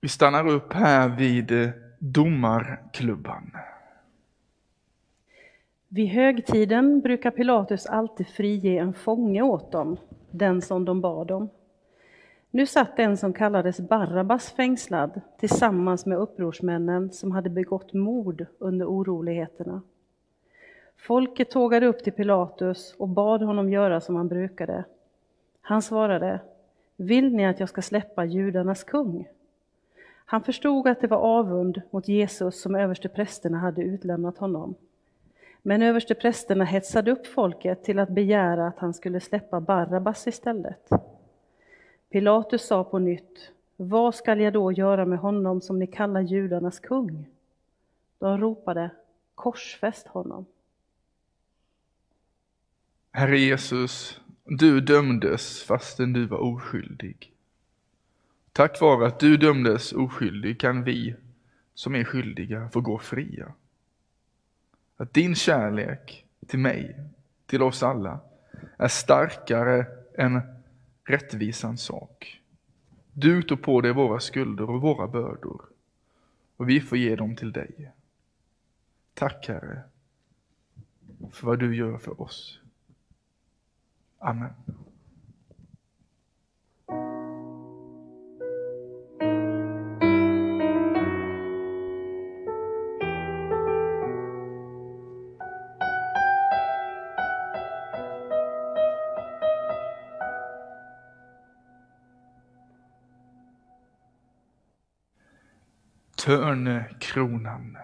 Vi stannar upp här vid eh, domarklubban. Vid högtiden brukar Pilatus alltid frige en fånge åt dem, den som de bad om. Nu satt en som kallades Barabbas fängslad tillsammans med upprorsmännen som hade begått mord under oroligheterna. Folket tågade upp till Pilatus och bad honom göra som han brukade. Han svarade, vill ni att jag ska släppa judarnas kung? Han förstod att det var avund mot Jesus som översteprästerna hade utlämnat honom. Men översteprästerna hetsade upp folket till att begära att han skulle släppa Barabbas istället. Pilatus sa på nytt, vad skall jag då göra med honom som ni kallar judarnas kung? De ropade, korsfäst honom. Herre Jesus, du dömdes fastän du var oskyldig. Tack vare att du dömdes oskyldig kan vi som är skyldiga få gå fria. Att din kärlek till mig, till oss alla, är starkare än rättvisans sak. Du tog på dig våra skulder och våra bördor och vi får ge dem till dig. Tack Herre för vad du gör för oss. Amen. Törnekronan.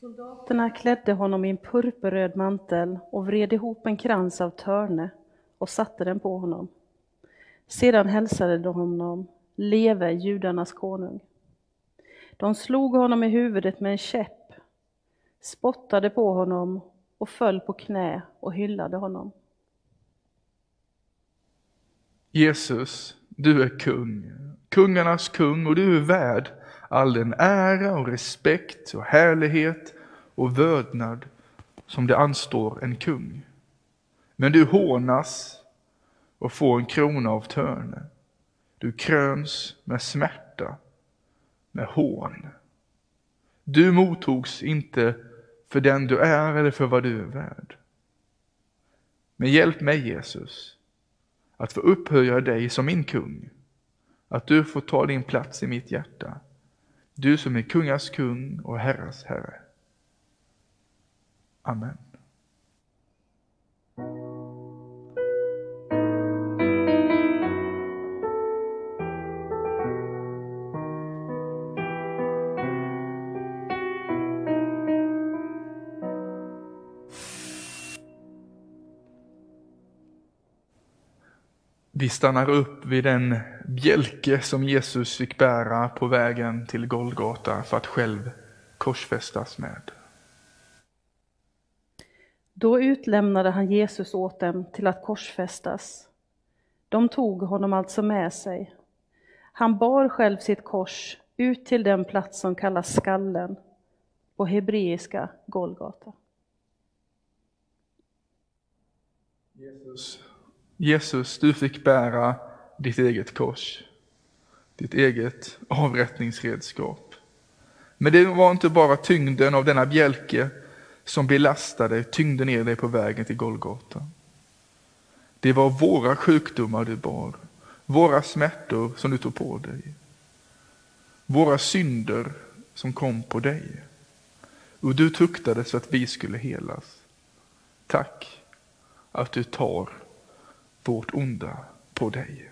Soldaterna klädde honom i en purpurröd mantel och vred ihop en krans av törne och satte den på honom. Sedan hälsade de honom, leve judarnas konung. De slog honom i huvudet med en käpp, spottade på honom och föll på knä och hyllade honom. Jesus, du är kung, kungarnas kung och du är värd all den ära och respekt och härlighet och vördnad som det anstår en kung. Men du hånas och får en krona av törne. Du kröns med smärta, med hån. Du mottogs inte för den du är eller för vad du är värd. Men hjälp mig Jesus att få upphöja dig som min kung, att du får ta din plats i mitt hjärta du som är kungars kung och herrars herre. Amen. Vi stannar upp vid den bjälke som Jesus fick bära på vägen till Golgata för att själv korsfästas med. Då utlämnade han Jesus åt dem till att korsfästas. De tog honom alltså med sig. Han bar själv sitt kors ut till den plats som kallas skallen, på hebreiska Golgata. Jesus Jesus, du fick bära ditt eget kors, ditt eget avrättningsredskap. Men det var inte bara tyngden av denna bjälke som belastade, tyngde ner dig på vägen till Golgata. Det var våra sjukdomar du bar, våra smärtor som du tog på dig. Våra synder som kom på dig. Och du tuktades för att vi skulle helas. Tack att du tar vårt onda på dig.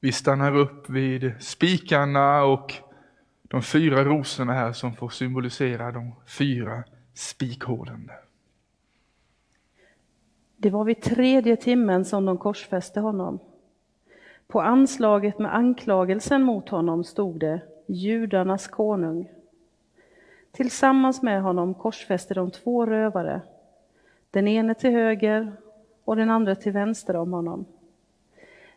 Vi stannar upp vid spikarna och de fyra rosorna här som får symbolisera de fyra spikhålen. Det var vid tredje timmen som de korsfäste honom. På anslaget med anklagelsen mot honom stod det judarnas konung. Tillsammans med honom korsfäste de två rövare. den ene till höger och den andra till vänster om honom.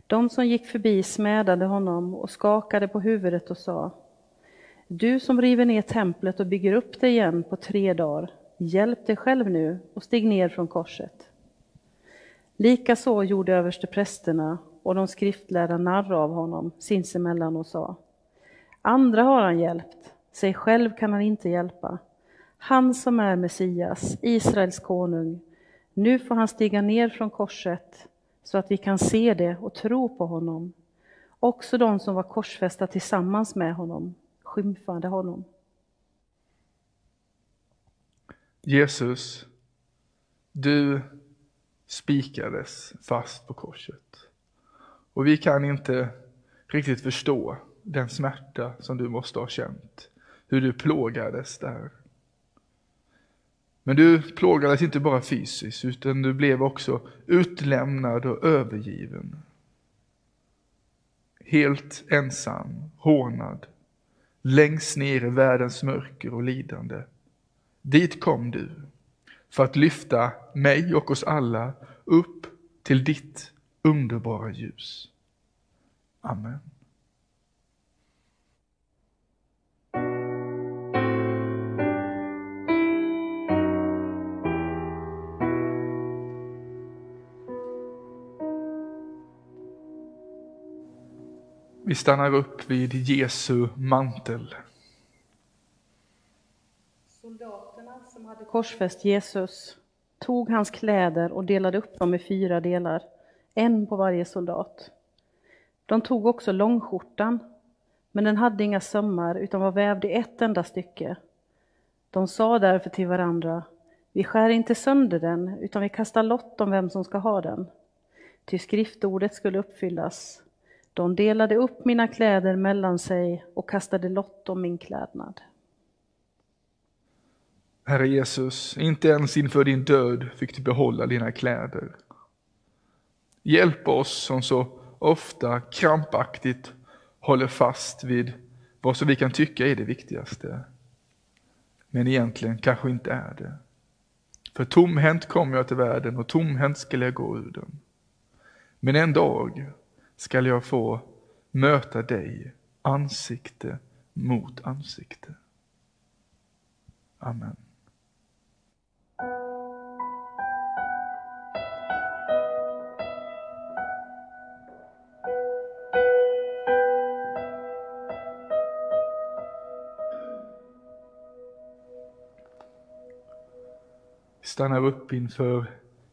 De som gick förbi smädade honom och skakade på huvudet och sa du som river ner templet och bygger upp det igen på tre dagar, hjälp dig själv nu och stig ner från korset. Likaså gjorde översteprästerna och de skriftlärda narr av honom sinsemellan och sa Andra har han hjälpt, sig själv kan han inte hjälpa. Han som är Messias, Israels konung, nu får han stiga ner från korset så att vi kan se det och tro på honom. Också de som var korsfästa tillsammans med honom skymfande honom. Jesus, du spikades fast på korset. Och vi kan inte riktigt förstå den smärta som du måste ha känt, hur du plågades där. Men du plågades inte bara fysiskt, utan du blev också utlämnad och övergiven. Helt ensam, hånad, längst ner i världens mörker och lidande. Dit kom du för att lyfta mig och oss alla upp till ditt underbara ljus. Amen. Vi stannar upp vid Jesu mantel. Soldaterna som hade korsfäst Jesus tog hans kläder och delade upp dem i fyra delar, en på varje soldat. De tog också långskjortan, men den hade inga sömmar utan var vävd i ett enda stycke. De sa därför till varandra, vi skär inte sönder den, utan vi kastar lott om vem som ska ha den. Ty skriftordet skulle uppfyllas. De delade upp mina kläder mellan sig och kastade lott om min klädnad. Herre Jesus, inte ens inför din död fick du behålla dina kläder. Hjälp oss som så ofta krampaktigt håller fast vid vad som vi kan tycka är det viktigaste. Men egentligen kanske inte är det. För tomhänt kom jag till världen och tomhänt skulle jag gå ur den. Men en dag skall jag få möta dig ansikte mot ansikte. Amen. stannar upp inför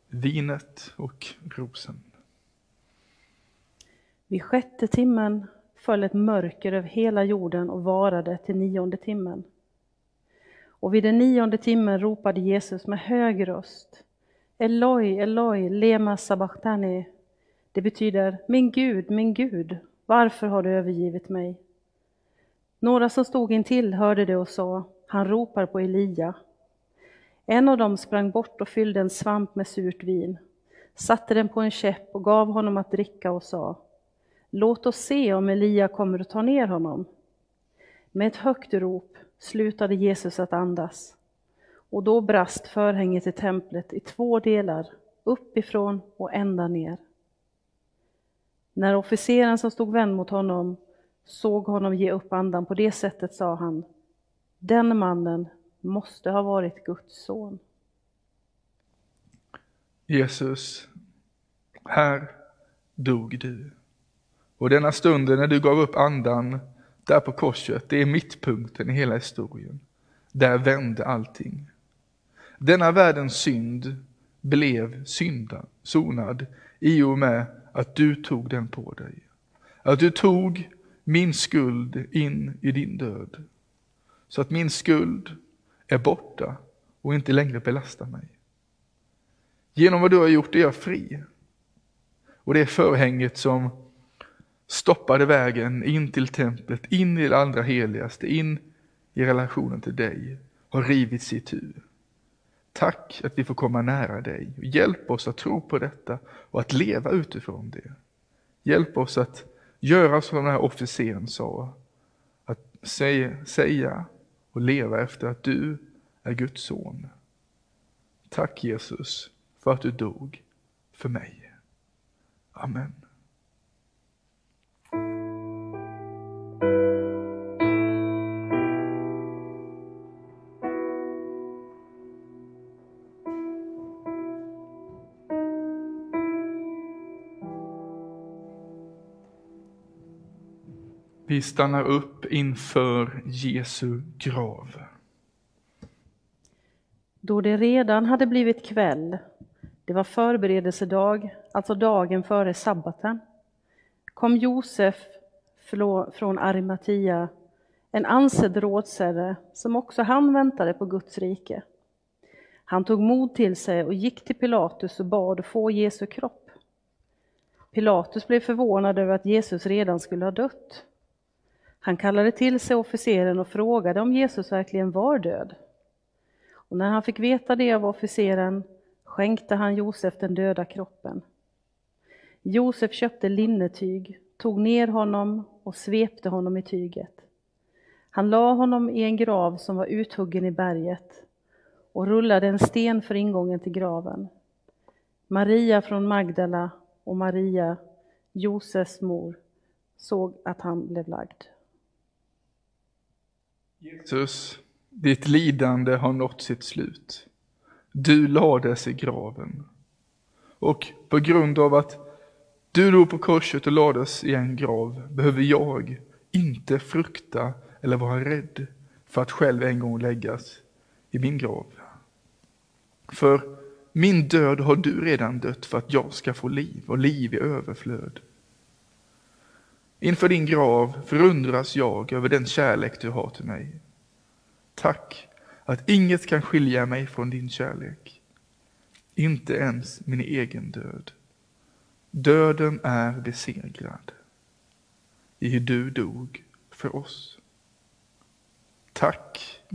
vinet och rosen. Vid sjätte timmen föll ett mörker över hela jorden och varade till nionde timmen. Och vid den nionde timmen ropade Jesus med hög röst Eloi, Eloi, lema sabachthani. Det betyder Min Gud, min Gud, varför har du övergivit mig? Några som stod intill hörde det och sa Han ropar på Elia. En av dem sprang bort och fyllde en svamp med surt vin, satte den på en käpp och gav honom att dricka och sa Låt oss se om Elia kommer att ta ner honom. Med ett högt rop slutade Jesus att andas och då brast förhänget i templet i två delar, uppifrån och ända ner. När officeren som stod vänd mot honom såg honom ge upp andan på det sättet sa han, den mannen måste ha varit Guds son. Jesus, här dog du. Och denna stunden när du gav upp andan där på korset, det är mittpunkten i hela historien. Där vände allting. Denna världens synd blev synda, sonad i och med att du tog den på dig. Att du tog min skuld in i din död. Så att min skuld är borta och inte längre belastar mig. Genom vad du har gjort är jag fri. Och det är förhänget som stoppade vägen in till templet, in i det allra heligaste, in i relationen till dig, har rivits i tur. Tack att vi får komma nära dig. Hjälp oss att tro på detta och att leva utifrån det. Hjälp oss att göra som den här officeren sa, att säga och leva efter att du är Guds son. Tack Jesus för att du dog för mig. Amen. Vi stannar upp inför Jesu grav. Då det redan hade blivit kväll, det var förberedelsedag, alltså dagen före sabbaten, kom Josef från Arimatia, en ansedd rådsherre som också han väntade på Guds rike. Han tog mod till sig och gick till Pilatus och bad att få Jesu kropp. Pilatus blev förvånad över att Jesus redan skulle ha dött. Han kallade till sig officeren och frågade om Jesus verkligen var död. Och när han fick veta det av officeren skänkte han Josef den döda kroppen. Josef köpte linnetyg, tog ner honom och svepte honom i tyget. Han la honom i en grav som var uthuggen i berget och rullade en sten för ingången till graven. Maria från Magdala och Maria, Josefs mor, såg att han blev lagd. Jesus, ditt lidande har nått sitt slut. Du lades i graven. Och på grund av att du dog på korset och lades i en grav behöver jag inte frukta eller vara rädd för att själv en gång läggas i min grav. För min död har du redan dött för att jag ska få liv och liv i överflöd. Inför din grav förundras jag över den kärlek du har till mig. Tack att inget kan skilja mig från din kärlek. Inte ens min egen död. Döden är besegrad i hur du dog för oss. Tack